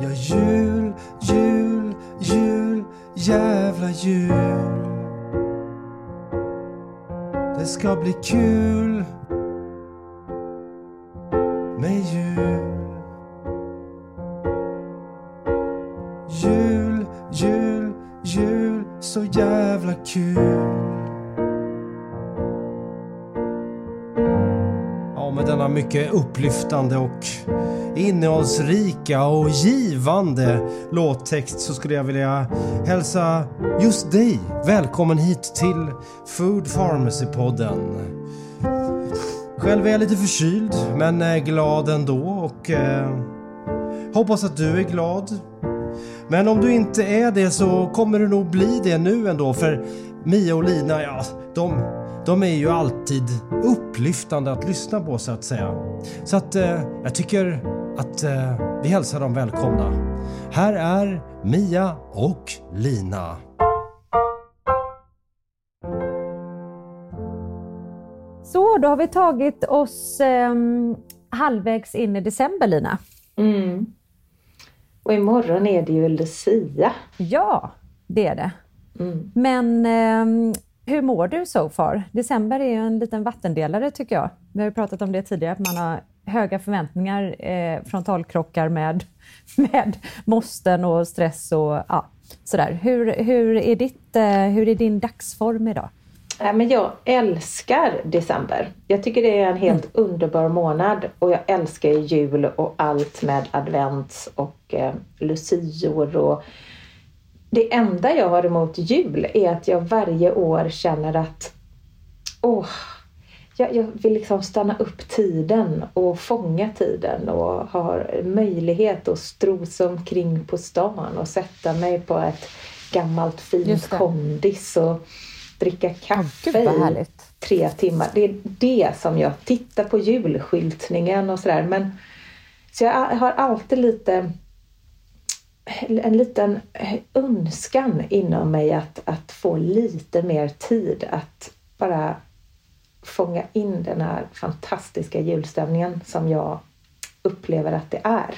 Ja, jul, jul, jul, jävla jul. Det ska bli kul med jul. Jul, jul, jul, så jävla kul. Ja, med denna mycket upplyftande och innehållsrika och givande låttext så skulle jag vilja hälsa just dig välkommen hit till Food Pharmacy-podden. Själv är jag lite förkyld men är glad ändå och eh, hoppas att du är glad. Men om du inte är det så kommer du nog bli det nu ändå för Mia och Lina, ja, de, de är ju alltid upplyftande att lyssna på så att säga. Så att eh, jag tycker att eh, vi hälsar dem välkomna. Här är Mia och Lina. Så, då har vi tagit oss ehm, halvvägs in i december, Lina. Mm. Och imorgon är det ju Lucia. Ja, det är det. Mm. Men ehm, hur mår du so far? December är ju en liten vattendelare tycker jag. Vi har ju pratat om det tidigare, att man har höga förväntningar, eh, frontalkrockar med, med måsten och stress och ja, sådär. Hur, hur, är ditt, eh, hur är din dagsform idag? Ja, men jag älskar december. Jag tycker det är en helt underbar månad och jag älskar jul och allt med advents och eh, lucior och det enda jag har emot jul är att jag varje år känner att åh, jag, jag vill liksom stanna upp tiden och fånga tiden och har möjlighet att strosa omkring på stan och sätta mig på ett gammalt fint kondis och dricka kaffe vad i tre timmar. Det är det som jag tittar på julskyltningen och sådär. Men så jag har alltid lite en liten önskan inom mig att, att få lite mer tid att bara fånga in den här fantastiska julstämningen som jag upplever att det är.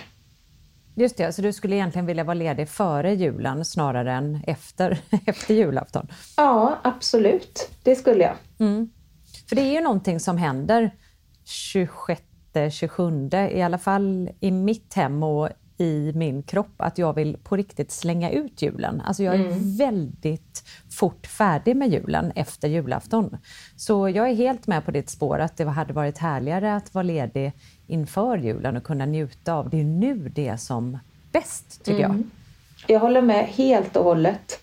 Just det, så du skulle egentligen vilja vara ledig före julen snarare än efter, efter julafton? Ja, absolut. Det skulle jag. För det är ju någonting som händer 26, 27, i alla fall i mitt hem och i min kropp, att jag vill på riktigt slänga ut julen. Alltså jag är väldigt fort färdig med julen efter julafton. Så jag är helt med på ditt spår att det hade varit härligare att vara ledig inför julen och kunna njuta av. Det är nu det är som bäst, tycker jag. Jag håller med helt och hållet.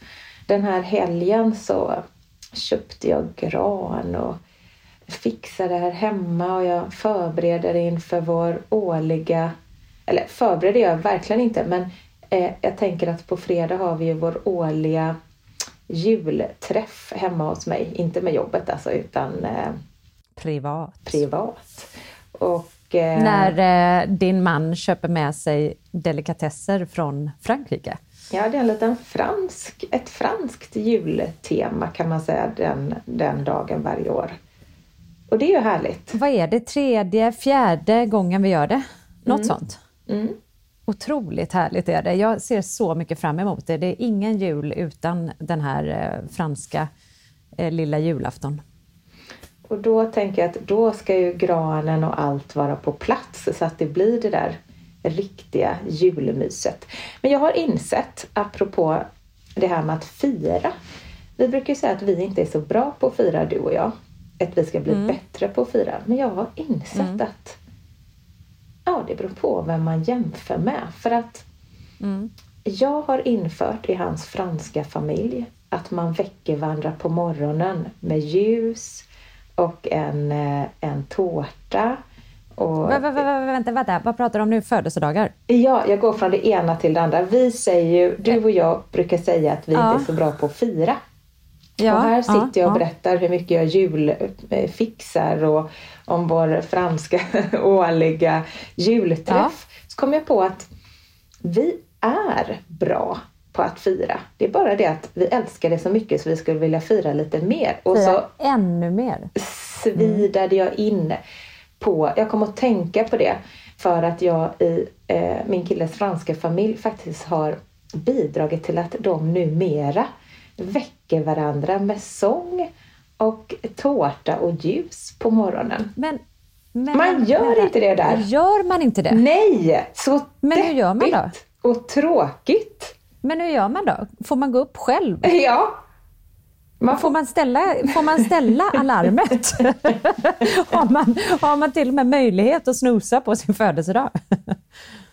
Den här helgen så köpte jag gran och fixade här hemma och jag förbereder inför vår årliga, eller förbereder jag verkligen inte, men eh, jag tänker att på fredag har vi ju vår årliga julträff hemma hos mig. Inte med jobbet alltså, utan eh, Privat. privat. Och, eh, När eh, din man köper med sig delikatesser från Frankrike. Ja, det är en liten fransk, ett franskt jultema kan man säga den, den dagen varje år. Och det är ju härligt. Vad är det, tredje, fjärde gången vi gör det? Något sånt. Mm. Otroligt härligt är det. Jag ser så mycket fram emot det. Det är ingen jul utan den här eh, franska eh, lilla julafton. Och då tänker jag att då ska ju granen och allt vara på plats så att det blir det där riktiga julmyset. Men jag har insett, apropå det här med att fira. Vi brukar ju säga att vi inte är så bra på att fira, du och jag. Att vi ska bli mm. bättre på att fira. Men jag har insett mm. att ja, det beror på vem man jämför med. För att mm. jag har infört i hans franska familj att man väcker varandra på morgonen med ljus och en, eh, en tårta. Och, vänta, vänta, vänta, vad pratar du om nu? Födelsedagar? Ja, jag går från det ena till det andra. Vi säger ju, du och jag brukar säga att vi ja. inte är så bra på att fira. Ja, och här sitter ja, jag och berättar hur mycket jag julfixar och om vår franska årliga julträff. Så kom jag på att vi är bra på att fira. Det är bara det att vi älskar det så mycket så vi skulle vilja fira lite mer. Och fira så ännu mer? svidade jag in på, jag kom att tänka på det för att jag i eh, min killes franska familj faktiskt har bidragit till att de numera väcker varandra med sång och tårta och ljus på morgonen. Men, men man gör men, inte det där. Gör man inte det? Nej! Så Men hur gör man då? och tråkigt. Men hur gör man då? Får man gå upp själv? Ja. Man får... man ställa, får man ställa alarmet? har, man, har man till och med möjlighet att snosa på sin födelsedag?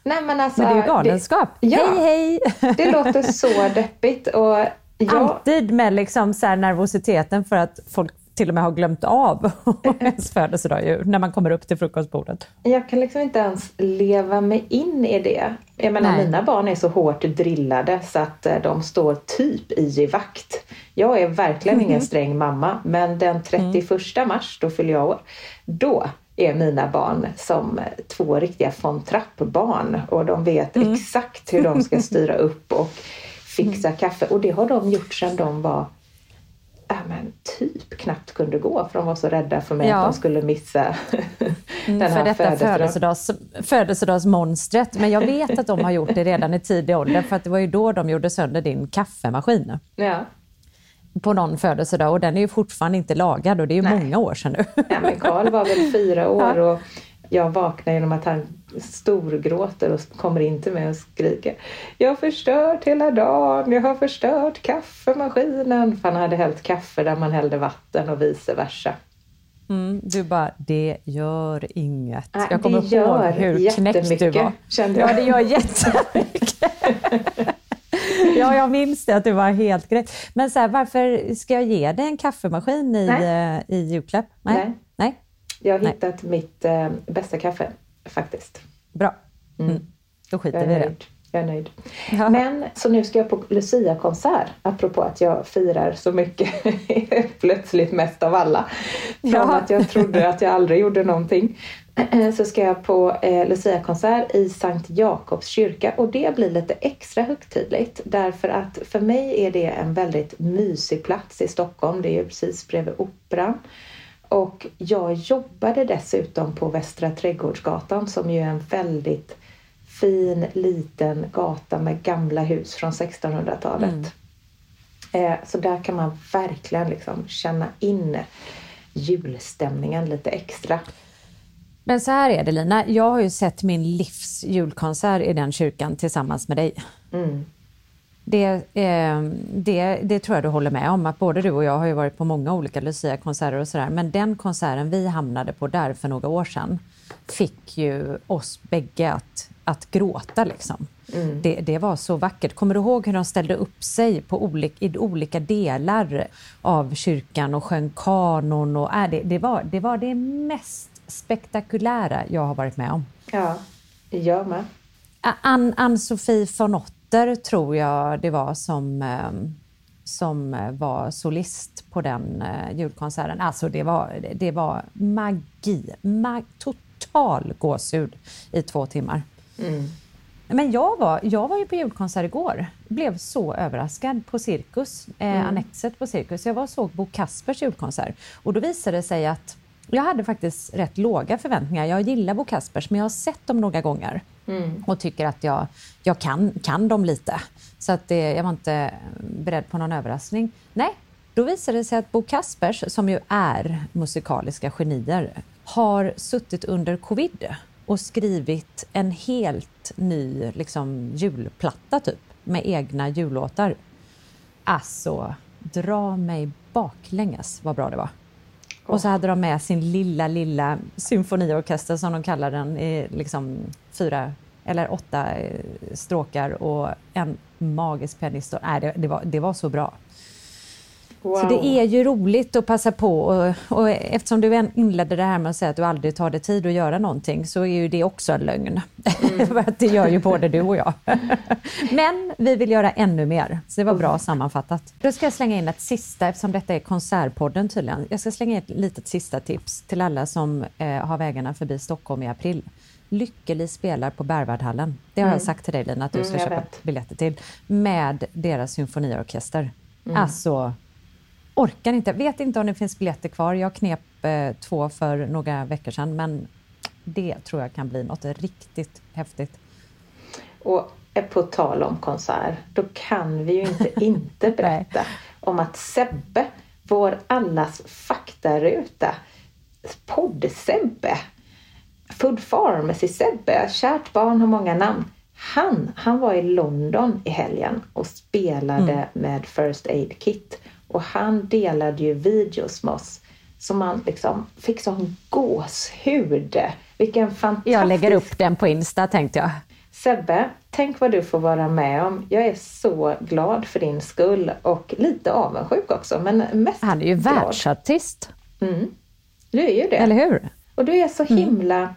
Nej, men, alltså, men det är ju galenskap. Det, ja, hej hej! det låter så deppigt. Och jag... Alltid med liksom så nervositeten för att folk till och med har glömt av ens födelsedag ju, när man kommer upp till frukostbordet. Jag kan liksom inte ens leva mig in i det. Jag menar, Nej. mina barn är så hårt drillade så att eh, de står typ i vakt. Jag är verkligen ingen sträng mamma, men den 31 mm. mars, då fyller jag år, då är mina barn som två riktiga von Trapp-barn och de vet mm. exakt hur de ska styra upp och fixa mm. kaffe och det har de gjort sedan de var ja, men typ knappt kunde gå för de var så rädda för mig ja. att de skulle missa den här för detta födelsedags, födelsedagsmonstret. Men jag vet att de har gjort det redan i tidig ålder för att det var ju då de gjorde sönder din kaffemaskin. Ja. På någon födelsedag och den är ju fortfarande inte lagad och det är ju Nej. många år sedan nu. Ja, men Karl var väl fyra år och jag vaknar genom att han storgråter och kommer in till mig och skriker Jag har förstört hela dagen, jag har förstört kaffemaskinen. För han hade hällt kaffe där man hällde vatten och vice versa. Mm, du bara, det gör inget. Äh, jag kommer ihåg hur knäckt du var. Kände jag. Ja, det gör jättemycket. ja, jag minns det, att du var helt grejt. Men så här, varför ska jag ge dig en kaffemaskin i, Nej. Eh, i julklapp? Nej. Nej. Nej. Jag har hittat mitt eh, bästa kaffe faktiskt. Bra. Mm. Mm. Då skiter vi i det. Jag är nöjd. Ja. Men så nu ska jag på Lucia-konsert, apropå att jag firar så mycket plötsligt mest av alla. Från ja. att jag trodde att jag aldrig gjorde någonting. Så ska jag på eh, Lucia-konsert i Sankt Jakobs kyrka och det blir lite extra högtidligt därför att för mig är det en väldigt mysig plats i Stockholm. Det är ju precis bredvid Operan. Och jag jobbade dessutom på Västra Trädgårdsgatan som ju är en väldigt fin liten gata med gamla hus från 1600-talet. Mm. Eh, så där kan man verkligen liksom känna in julstämningen lite extra. Men så här är det Lina, jag har ju sett min livs julkonsert i den kyrkan tillsammans med dig. Mm. Det, eh, det, det, tror jag du håller med om, att både du och jag har ju varit på många olika Lucia-konserter och sådär, men den konserten vi hamnade på där för några år sedan fick ju oss bägge att, att gråta liksom. Mm. Det, det, var så vackert. Kommer du ihåg hur de ställde upp sig på olika, i olika delar av kyrkan och sjöng kanon? Och, äh, det, det, var, det var det mest spektakulära jag har varit med om. Ja, jag med. Ann-Sofie von Ott dotter tror jag det var som, ehm, som var solist på den eh, julkonserten. Alltså det var, det var magi, mag, total gåshud i två timmar. Mm. Men jag var, jag var ju på julkonsert igår. Blev så överraskad på Cirkus, eh, mm. Annexet på Cirkus. Jag var och såg Bo Kaspers julkonsert och då visade det sig att jag hade faktiskt rätt låga förväntningar. Jag gillar Bo Kaspers, men jag har sett dem några gånger mm. och tycker att jag, jag kan, kan dem lite. Så att det, jag var inte beredd på någon överraskning. Nej, Då visade det sig att Bo Kaspers, som ju är musikaliska genier, har suttit under covid och skrivit en helt ny liksom, julplatta typ, med egna jullåtar. Alltså, dra mig baklänges vad bra det var. Och så hade de med sin lilla, lilla symfoniorkester som de kallar den, i liksom fyra eller åtta eh, stråkar och en magisk pianist. Nej, det, det, var, det var så bra. Wow. Så det är ju roligt att passa på och, och, eftersom du inledde det här med att säga att du aldrig tar dig tid att göra någonting så är ju det också en lögn. Mm. För att det gör ju både du och jag. Men vi vill göra ännu mer, så det var bra sammanfattat. Då ska jag slänga in ett sista, eftersom detta är Konsertpodden tydligen. Jag ska slänga in ett litet sista tips till alla som eh, har vägarna förbi Stockholm i april. Lykkeli spelar på Berwaldhallen. Det har mm. jag sagt till dig Lina att du ska mm, köpa vet. biljetter till. Med deras symfoniorkester. Mm. Alltså orkar inte. Vet inte om det finns biljetter kvar. Jag knep eh, två för några veckor sedan, men det tror jag kan bli något riktigt häftigt. Och på tal om konsert, då kan vi ju inte inte berätta om att Sebbe, vår allas faktaruta, podd-Sebbe, Food Pharmacy-Sebbe, kärt barn har många namn. Han, han var i London i helgen och spelade mm. med First Aid Kit och han delade ju videos med oss. Så man liksom fick sån gåshud. Vilken fantastisk... Jag lägger upp den på Insta tänkte jag. Sebbe, tänk vad du får vara med om. Jag är så glad för din skull och lite avundsjuk också. Men mest Han är ju glad. världsartist. Mm. Du är ju det. Eller hur? Och du är så mm. himla... Mm.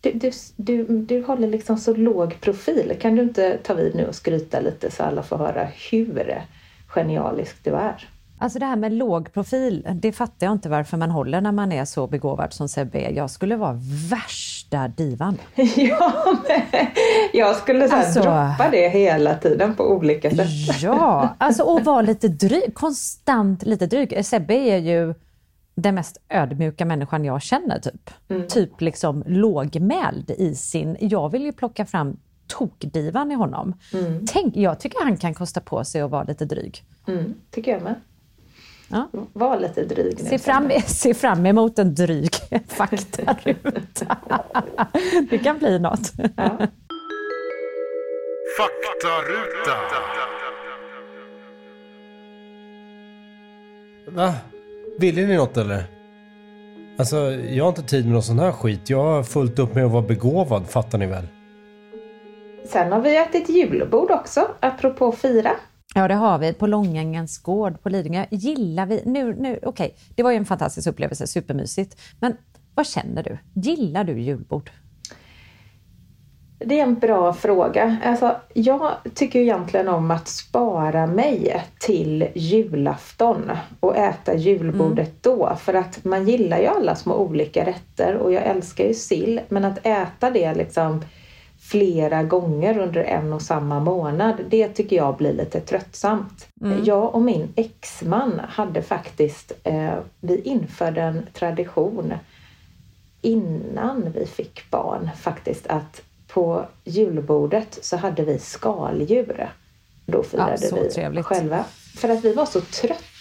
Du, du, du, du håller liksom så låg profil. Kan du inte ta vid nu och skryta lite så alla får höra hur genialisk du är? Alltså det här med låg profil, det fattar jag inte varför man håller när man är så begåvad som Sebbe är. Jag skulle vara värsta divan. ja, jag skulle så alltså, droppa det hela tiden på olika sätt. ja, alltså och vara lite dryg, konstant lite dryg. Sebbe är ju den mest ödmjuka människan jag känner typ. Mm. Typ liksom lågmäld i sin, jag vill ju plocka fram tokdivan i honom. Mm. Tänk, jag tycker han kan kosta på sig att vara lite dryg. Mm, tycker jag med. Ja. Var lite dryg nu. Se fram, se fram emot en dryg faktaruta. det kan bli något. Ja. Faktaruta. Va? Ville ni något eller? Alltså, jag har inte tid med någon sån här skit. Jag har fullt upp med att vara begåvad, fattar ni väl? Sen har vi ätit julbord också, apropå fira. Ja, det har vi på Långängens gård på Lidingö. Gillar vi... Nu, nu, Okej, okay. det var ju en fantastisk upplevelse, supermysigt. Men vad känner du? Gillar du julbord? Det är en bra fråga. Alltså, jag tycker egentligen om att spara mig till julafton och äta julbordet mm. då. För att man gillar ju alla små olika rätter och jag älskar ju sill. Men att äta det liksom flera gånger under en och samma månad, det tycker jag blir lite tröttsamt. Mm. Jag och min exman hade faktiskt, eh, vi införde en tradition innan vi fick barn faktiskt att på julbordet så hade vi skaldjur. Då firade ja, vi trevligt. själva. För att vi var så trötta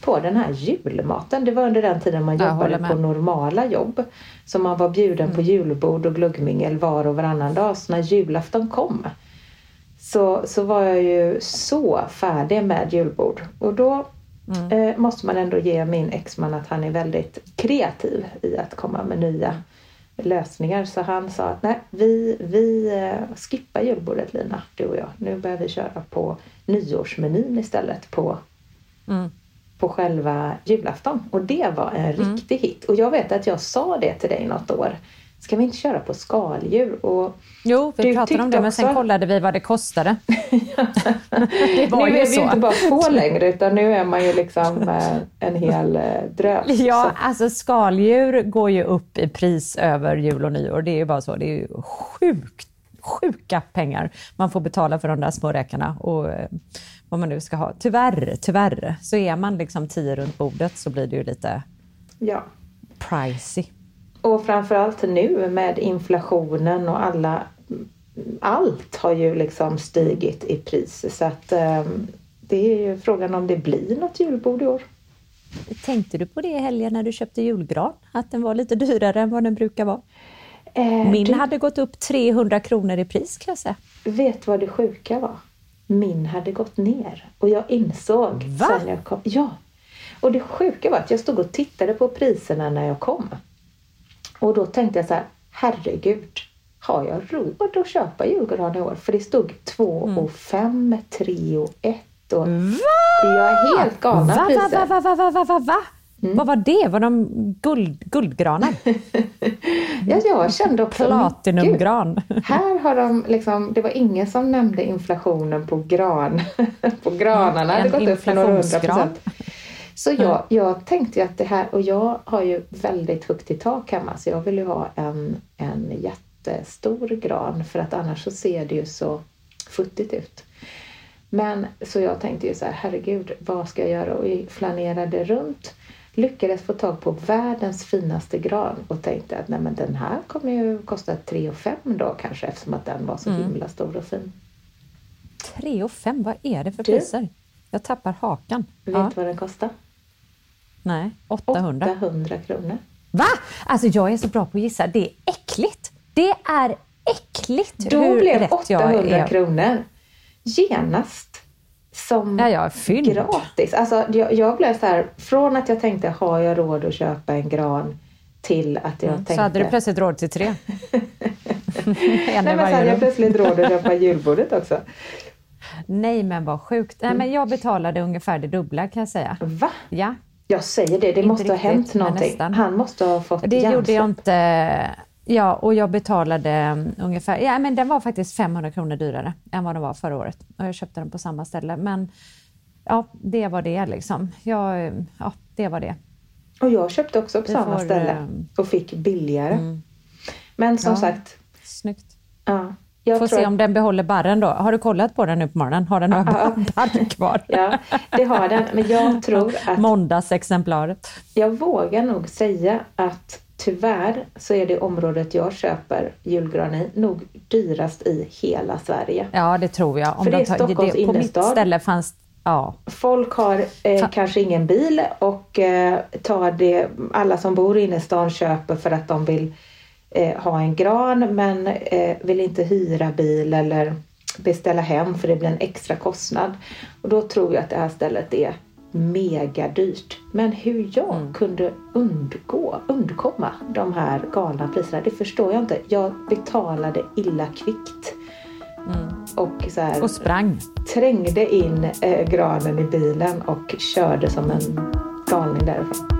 på den här julmaten. Det var under den tiden man jobbade på normala jobb. Så man var bjuden mm. på julbord och glöggmingel var och varannan dag. Så när julafton kom så, så var jag ju så färdig med julbord. Och då mm. eh, måste man ändå ge min exman att han är väldigt kreativ i att komma med nya lösningar. Så han sa att nej, vi, vi eh, skippar julbordet Lina, du och jag. Nu börjar vi köra på nyårsmenyn istället på mm på själva julafton. Och det var en mm. riktig hit. Och jag vet att jag sa det till dig något år. Ska vi inte köra på skaldjur? Och jo, vi pratade om det, men sen kollade vi vad det kostade. det var nu är vi inte bara två längre, utan nu är man ju liksom eh, en hel eh, drös. Ja, så. alltså skaldjur går ju upp i pris över jul och nyår. Det är ju bara så. Det är ju sjukt, sjuka pengar man får betala för de där små räkorna. Och, eh, vad man nu ska ha. Tyvärr, tyvärr, så är man liksom tio runt bordet så blir det ju lite ja. pricey. Och framförallt nu med inflationen och alla allt har ju liksom stigit i pris så att um, det är ju frågan om det blir något julbord i år. Tänkte du på det i helgen när du köpte julgran? Att den var lite dyrare än vad den brukar vara? Eh, Min du, hade gått upp 300 kronor i pris kan jag säga. Vet vad det sjuka var? Min hade gått ner och jag insåg Va? sen jag kom. Ja. Och det sjuka var att jag stod och tittade på priserna när jag kom. Och då tänkte jag så här, herregud, har jag råd att köpa julgran i år? För det stod 2 Mm. och 5, 3 och 1 och... Jag är helt galna Va, va, priser. va, va, va, va, va, va? Mm. Vad var det? Var de guld, guldgranar? Ja, jag kände också, gud, Platinumgran? Här har de liksom, det var ingen som nämnde inflationen på gran. på granarna En gått upp några hundra procent. Så jag, jag tänkte ju att det här, och jag har ju väldigt högt i tak hemma så jag vill ju ha en, en jättestor gran för att annars så ser det ju så futtigt ut. Men så jag tänkte ju så här, herregud, vad ska jag göra? Och jag flanerade runt. Lyckades få tag på världens finaste gran och tänkte att nej men den här kommer ju kosta 3 5 då kanske eftersom att den var så himla stor och fin. 3 och 5, vad är det för Du? priser? Jag tappar hakan. Vet Ja, du vad den kostar? nej, 800. 800 kronor. Va? Alltså jag är så bra på att gissa. Det är äckligt. Det är äckligt Då hur blev rätt jag 800 är. kronor genast som Ja, fynd. gratis. Alltså, jag, jag blev så här, från att jag tänkte har jag råd att köpa en gran till att jag tänkte... Så hade du plötsligt råd till tre. Nej, men så hade jag plötsligt råd att köpa julbordet också. Nej men vad sjukt. Nej, men jag betalade ungefär det dubbla kan jag säga. Va? Ja, Jag säger det, det Inte måste ha riktigt, hänt men någonting. Han måste ha fått det gjorde jag hjärnsläpp. inte. Ja, och jag betalade mm, ungefär, ja men den var faktiskt 500 kronor dyrare än vad den var förra året. Och jag köpte den på samma ställe. Men ja, det var det liksom. Jag, ja, det var det. Och jag köpte också på Vi samma får, ställe ehm, och fick billigare. Men som Ja. sagt, Snyggt. ja, jag Får se om den behåller barren då. Har du kollat på den nu på morgonen? Har den några barr kvar? Ja, det har den. Men jag tror att Måndagsexemplaret. jag vågar nog säga att tyvärr så är det området jag köper julgran i nog dyrast i hela Sverige. Ja, det tror jag. Om För det de är tar- Stockholms På mitt innerstad. ställe fanns... Ja, Folk har eh, kanske ingen bil och eh, tar det, alla som bor inne i stan köper för att de vill eh, ha en gran men eh, vill inte hyra bil eller beställa hem för det blir en extra kostnad. Och då tror jag att det här stället är mega dyrt. Men hur jag Mm. kunde undgå, undkomma de här galna priserna, det förstår jag inte. Jag betalade illa kvickt. Och så här, Mm. och sprang. trängde in eh, granen i bilen och körde som en galning därifrån.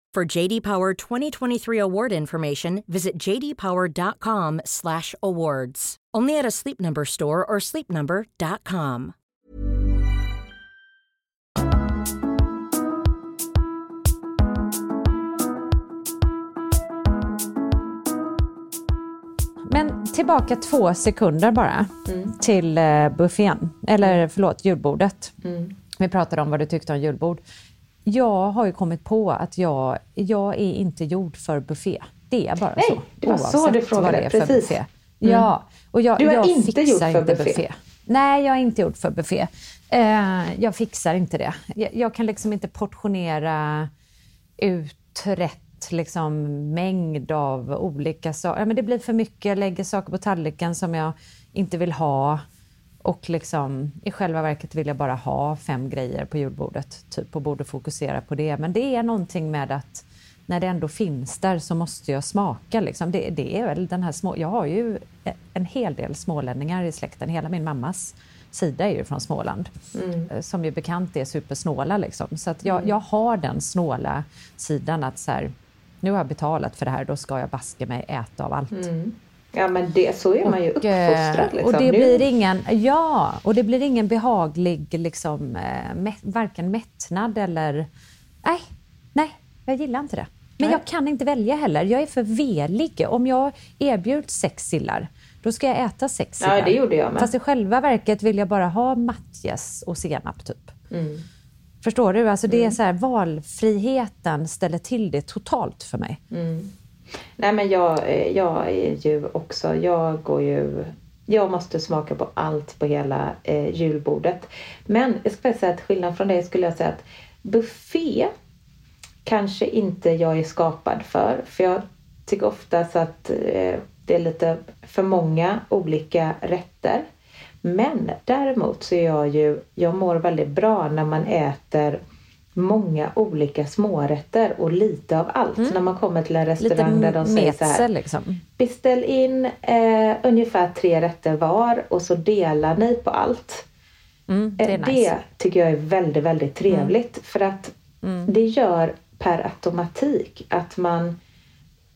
For JD Power 2023 award information, visit jdpower.com/awards. Only at a Sleep Number store or sleepnumber.com. Men tillbaka två sekunder bara till eh, buffén, eller förlåt, julbordet. Vi pratade om vad du tyckte om julbord. Jag har ju kommit på att jag, jag är inte gjord för buffé. Det är bara Nej, så. det var så du frågade. Precis. buffé. Ja, och jag, Du är jag inte gjord för inte buffé. Nej, jag är inte gjord för buffé. Eh, jag fixar inte det. Jag, jag, kan liksom inte portionera ut rätt liksom, mängd av olika saker. Men det blir för mycket, jag lägger saker på tallriken som jag inte vill ha. Och liksom, i själva verket vill jag bara ha fem grejer på julbordet typ, och borde fokusera på det. Men det är någonting med att när det ändå finns där så måste jag smaka. Liksom. Det, det är väl den här små... Jag har ju en hel del smålänningar i släkten. Hela min mammas sida är ju från Småland, mm. Eh, som ju bekant är supersnåla. Liksom. Så att jag, mm. jag har den snåla sidan att så här, nu har jag betalat för det här, då ska jag baske mig äta av allt. Mm. Ja men det, så är man ju uppfostrad. Liksom. Och det blir ingen, ja, och det blir ingen behaglig liksom, eh, mä, varken mättnad eller... Nej, nej, jag gillar inte det. Men nej. jag kan inte välja heller. Jag är för velig. Om jag erbjuds sex sillar, då ska jag äta sex sillar. Ja, det gjorde jag med. Fast i själva verket vill jag bara ha matjes och senap typ. Mm. Förstår du? Alltså det är mm. så här, valfriheten ställer till det totalt för mig. Mm. Nej men jag, eh, jag är ju också, jag går ju jag måste smaka på allt på hela eh, julbordet. Men jag skulle säga att skillnad från det skulle jag säga att buffé kanske inte jag är skapad för. För jag tycker oftast att eh, det är lite för många olika rätter. Men däremot så är jag ju, jag mår väldigt bra när man äter många olika smårätter och lite av allt. Mm. När man kommer till en restaurang lite där de säger så här. Liksom. Beställ in eh, ungefär tre rätter var och så delar ni på allt. Mm, det, eh, nice. det, tycker jag är väldigt, väldigt trevligt. Mm. För att mm. det gör per automatik att man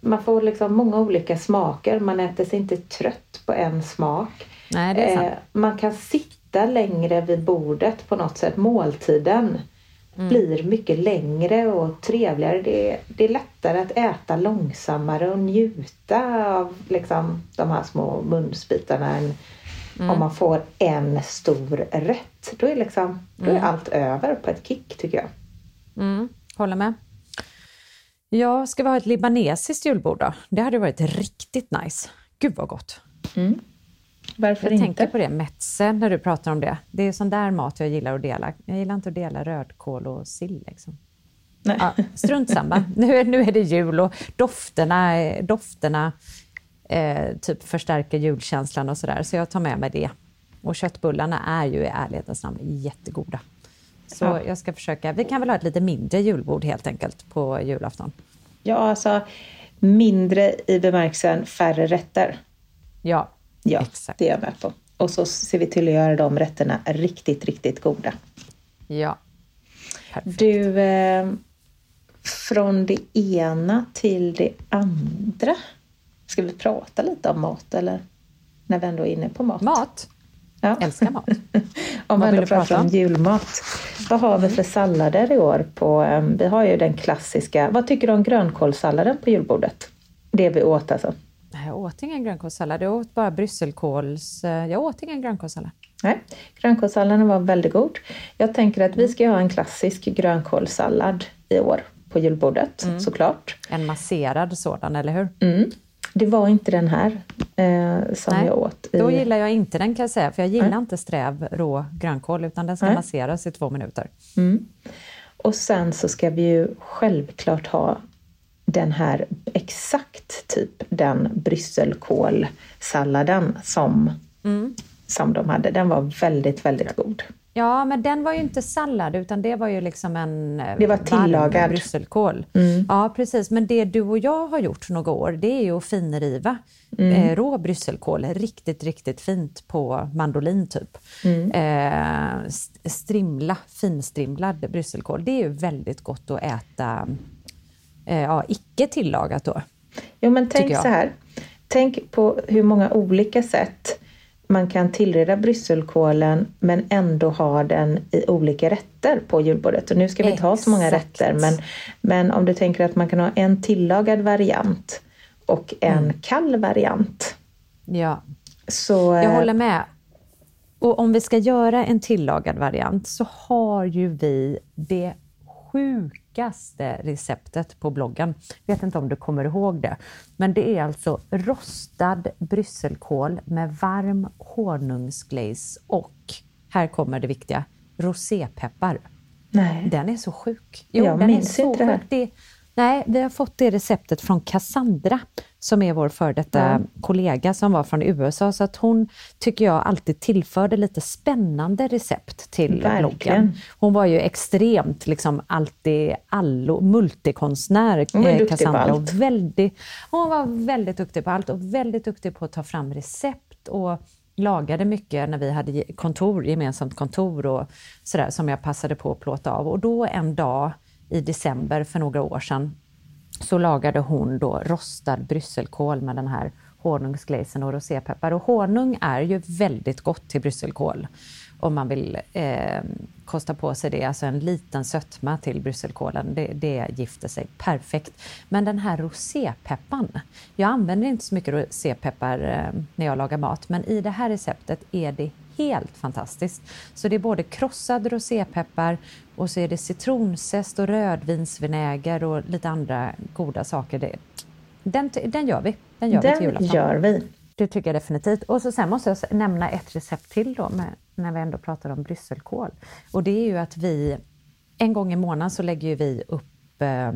man får liksom många olika smaker. Man äter sig inte trött på en smak. Nej, det är sant. Eh, man kan sitta längre vid bordet på något sätt. Måltiden mm. blir mycket längre och trevligare. Det är, det är lättare att äta långsammare och njuta av liksom, de här små munsbitarna än mm. om man får en stor rätt. Då är, liksom, då är mm. allt över på ett kick tycker jag. Mm. Håller med. Ja, ska vi ha ett libanesiskt julbord då? Det hade varit riktigt nice. Gud vad gott! Mm. Varför jag inte? Jag tänker på det, metze, när du pratar om det. Det är sån där mat jag gillar att dela. Jag gillar inte att dela rödkål och sill. Liksom. Nej. Ja, strunt samma. Nu, nu är det jul och dofterna, dofterna eh, typ förstärker julkänslan och sådär, så jag tar med mig det. Och köttbullarna är ju i ärlighetens namn jättegoda. Så ja. jag ska försöka. Vi kan väl ha ett lite mindre julbord helt enkelt på julafton? Ja, alltså mindre i bemärkelsen färre rätter. Ja, ja exakt. det är jag med på. Och så ser vi till att göra de rätterna riktigt, riktigt goda. Ja. Perfekt. Du, eh, från det ena till det andra. Ska vi prata lite om mat eller? När vi ändå är inne på mat. Mat? Ja. Älskar mat. om vi ändå pratar om julmat. Vad har vi för sallader i år? På, um, vi har ju den klassiska. Vad tycker du om grönkålssalladen på julbordet? Det vi åt alltså. Jag åt ingen grönkålssallad. Jag åt bara brysselkåls... Eh, jag åt ingen grönkålssallad. Nej, grönkålssalladen var väldigt god. Jag tänker att vi ska ha en klassisk grönkålssallad i år på julbordet, mm. såklart. En masserad sådan, eller hur? Mm. Det var inte den här eh, som Nej, jag åt. I... Då gillar jag inte den kan jag säga, för jag gillar Nej. inte sträv rå grönkål, utan den ska Nej. masseras i två minuter. Mm. Och sen så ska vi ju självklart ha den här exakt typ den brysselkålsalladen som, mm. som de hade. Den var väldigt, väldigt god. Ja, men den var ju inte sallad, utan det var ju liksom en eh, det var tillagad. brysselkål. Mm. Ja, precis. Men det du och jag har gjort några år, det är ju att finriva mm. eh, rå brysselkål riktigt, riktigt fint på mandolin typ. Mm. Eh, strimla, finstrimlad brysselkål. Det är ju väldigt gott att äta eh, ja, icke tillagat då. Jo, men tänk så här. Tänk på hur många olika sätt man kan tillreda brysselkålen men ändå ha den i olika rätter på julbordet. Och nu ska vi inte ha så många rätter men, men om du tänker att man kan ha en tillagad variant och en mm. kall variant. Ja, så, jag håller med. Och om vi ska göra en tillagad variant så har ju vi det sjukaste receptet på bloggen. Vet inte om du kommer ihåg det. Men det är alltså rostad brysselkål med varm honungsglaze och, här kommer det viktiga, rosépeppar. Nej. Den är så sjuk. Jo, Jag den minns är så inte det här. Det, nej, vi har fått det receptet från Cassandra, som är vår före detta kollega som var från USA. Så att hon, tycker jag, alltid tillförde lite spännande recept till Verkligen. bloggen. Hon var ju extremt liksom alltid allo, multikonstnär, Hon var eh, Cassandra. Och väldigt, hon var väldigt duktig på allt och väldigt duktig på att ta fram recept och lagade mycket när vi hade kontor, gemensamt kontor och sådär som jag passade på att plåta av. Och då en dag i december för några år sedan så lagade hon då rostad brysselkål med den här honungsglazen och rosépeppar. Och honung är ju väldigt gott till brysselkål om man vill eh, kosta på sig det. Alltså en liten sötma till brysselkålen, det, det gifter sig perfekt. Men den här rosépeppan, jag använder inte så mycket rosépeppar eh, när jag lagar mat, men i det här receptet är det helt fantastiskt. Så det är både krossad rosépeppar och så är det citronzest och rödvinsvinäger och lite andra goda saker. Det, den, den gör vi. Den gör vi till Den julafton. gör vi. Det tycker jag definitivt. Och så sen måste jag nämna ett recept till då, med, när vi ändå pratar om brysselkål. Och det är ju att vi, en gång i månaden så lägger vi upp eh,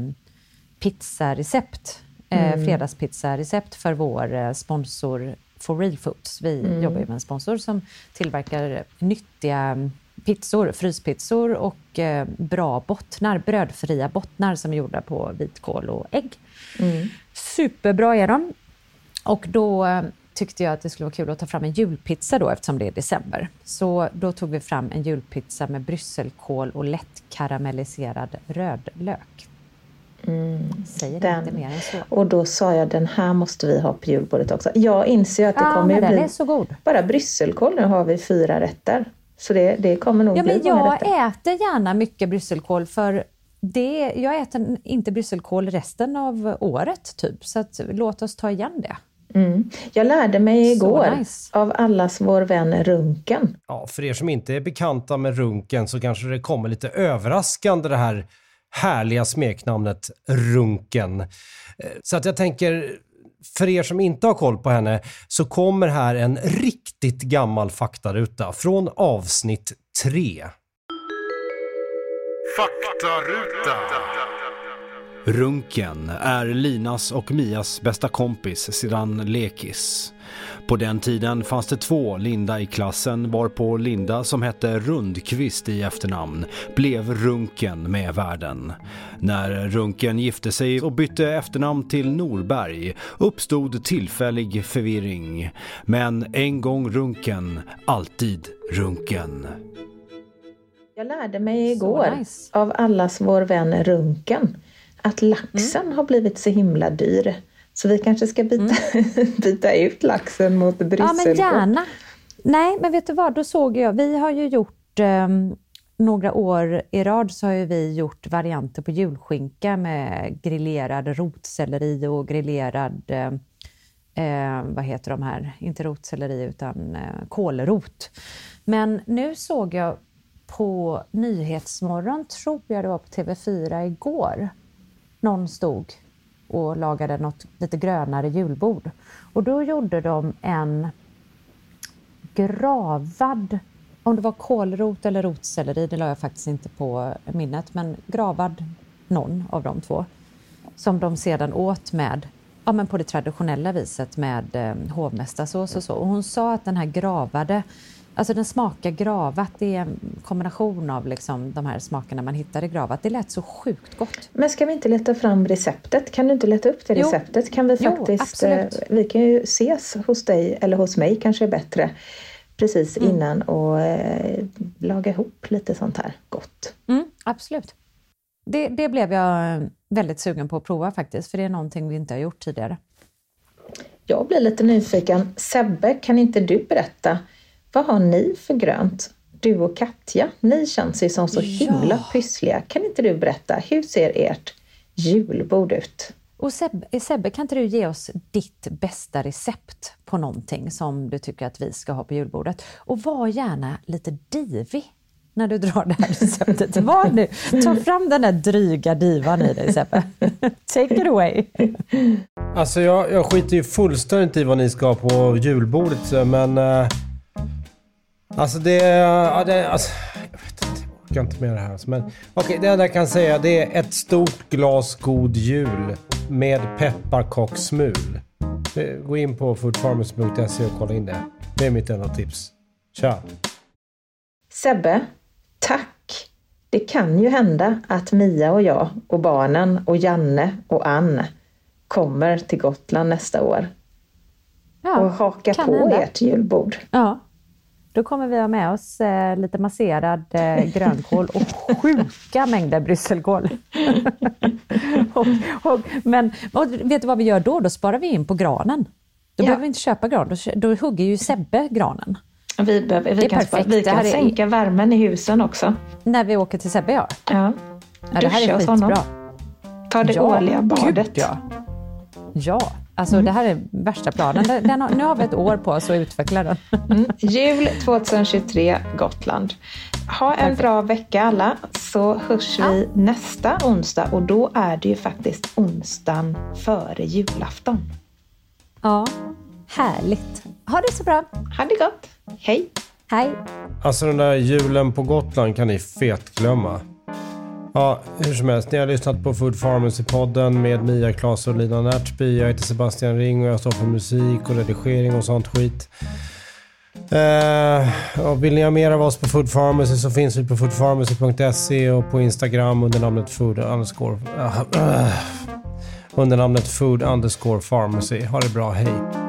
pizzarecept, eh, fredagspizzarecept för vår eh, sponsor For Real Foods. Vi jobbar ju med en sponsor som tillverkar nyttiga mm, pizzor, fryspizzor och eh, bra bottnar, brödfria bottnar som är gjorda på vitkål och ägg. Superbra är de. Och då eh, tyckte jag att det skulle vara kul att ta fram en julpizza då eftersom det är december. Så då tog vi fram en julpizza med brysselkål och lätt karamelliserad rödlök. Säger Den. inte mer än så. Och då sa jag den här måste vi ha på julbordet också. Jag inser ju att det Ja, kommer men ju den bli är så god. bara brysselkål. Nu har vi fyra rätter. Så det, det kommer nog Ja, bli men jag rätter. äter gärna mycket brysselkål för det, jag äter inte brysselkål resten av året typ. Så att, låt oss ta igen det. Mm. Jag lärde mig igår nice. av allas vår vän Runken. Ja, för er som inte är bekanta med runken så kanske det kommer lite överraskande det här härliga smeknamnet Runken. Eh, så att jag tänker, för er som inte har koll på henne så kommer här en riktigt gammal faktaruta från avsnitt 3. Faktaruta! Runken är Linas och Mias bästa kompis sedan lekis. På den tiden fanns det två Linda i klassen varpå Linda som hette Rundqvist i efternamn blev Runken med världen. När Runken gifte sig och bytte efternamn till Norberg uppstod tillfällig förvirring. Men en gång Runken, alltid Runken. Jag lärde mig igår nice. av allas vår vän Runken att laxen har blivit så himla dyr. Så vi kanske ska byta, byta ut laxen mot Ja, brysselkål. men gärna. Nej, men vet du vad? Då såg jag, vi har ju gjort ehm, några år i rad så har ju vi gjort varianter på julskinka med grillerad rotselleri och grillerad, eh, eh, vad heter de här, inte rotselleri utan eh, kålrot. Men nu såg jag på Nyhetsmorgon, tror jag det var på TV4 igår, någon stod och lagade något lite grönare julbord. Och då gjorde de en gravad, om det var kålrot eller rotselleri, det la jag faktiskt inte på minnet, men gravad någon av de två. Som de sedan åt med, ja men på det traditionella viset med eh, hovmästarsås och så. Och hon sa att den här gravade, alltså den smakar gravat, det är en kombination av liksom de här smakerna man hittar i gravat. Det lät så sjukt gott. Men ska vi inte leta fram receptet? Kan du inte leta upp det Jo. receptet? Kan vi Jo, faktiskt, eh, absolut. vi kan ju ses hos dig, eller hos mig kanske är bättre, precis Mm. innan och eh, laga ihop lite sånt här gott. Mm, absolut. Det, det blev jag eh, väldigt sugen på att prova faktiskt, för det är någonting vi inte har gjort tidigare. Jag blir lite nyfiken. Sebbe, kan inte du berätta, vad har ni för grönt? Du och Katja, ni känns ju som så himla pyssliga. Kan inte du berätta, hur ser ert julbord ut? Och Sebbe, Sebbe, kan inte du ge oss ditt bästa recept på någonting som du tycker att vi ska ha på julbordet? Och var gärna lite divig. när du drar det här receptet. Var nu, ta fram den där dryga divan i dig Seppe. Take it away. Alltså jag, jag skiter ju fullständigt i vad ni ska ha på julbordet men... Uh, alltså det... Ja, det alltså, jag vet inte, jag orkar inte med det här. Alltså, men okay, det enda jag kan säga det är ett stort glas God Jul med pepparkakssmul. Gå in på foodfarmers.se och kolla in det. Det är mitt enda tips. Tja! Sebbe, tack! Det kan ju hända att Mia och jag och barnen och Janne och Ann kommer till Gotland nästa år. Ja, och hakar på hända. ert julbord. Ja, då kommer vi ha med oss eh, lite masserad eh, grönkål och sjuka mängder brysselkål. och, och, men och vet du vad vi gör då? Då sparar vi in på granen. Då ja. behöver vi inte köpa gran, då, då hugger ju Sebbe granen. Vi, behöver, vi kan, perfekt. vi kan sänka är... värmen i husen också. När vi åker till Sebbe, ja. Ja. ja det här är skitbra. Ta det ja, årliga badet. Gud, ja. ja, alltså mm. det här är värsta planen. Den, den har, nu har vi ett år på oss att utveckla den. Mm. Jul 2023, Gotland. Ha en Perfekt. bra vecka alla, så hörs vi ja. nästa onsdag och då är det ju faktiskt onsdagen före julafton. Ja, härligt. Ha det så bra. Ha det gott. Hej! Hej! Alltså den där julen på Gotland kan ni fetglömma. Ja, hur som helst. Ni har lyssnat på Food Pharmacy-podden med Mia Klas och Lina Närtby. Jag heter Sebastian Ring och jag står för musik och redigering och sånt skit. Uh, och vill ni ha mer av oss på Food Pharmacy så finns vi på foodpharmacy.se och på Instagram under namnet food underscore, uh, uh, under namnet food underscore pharmacy. Ha det bra, hej!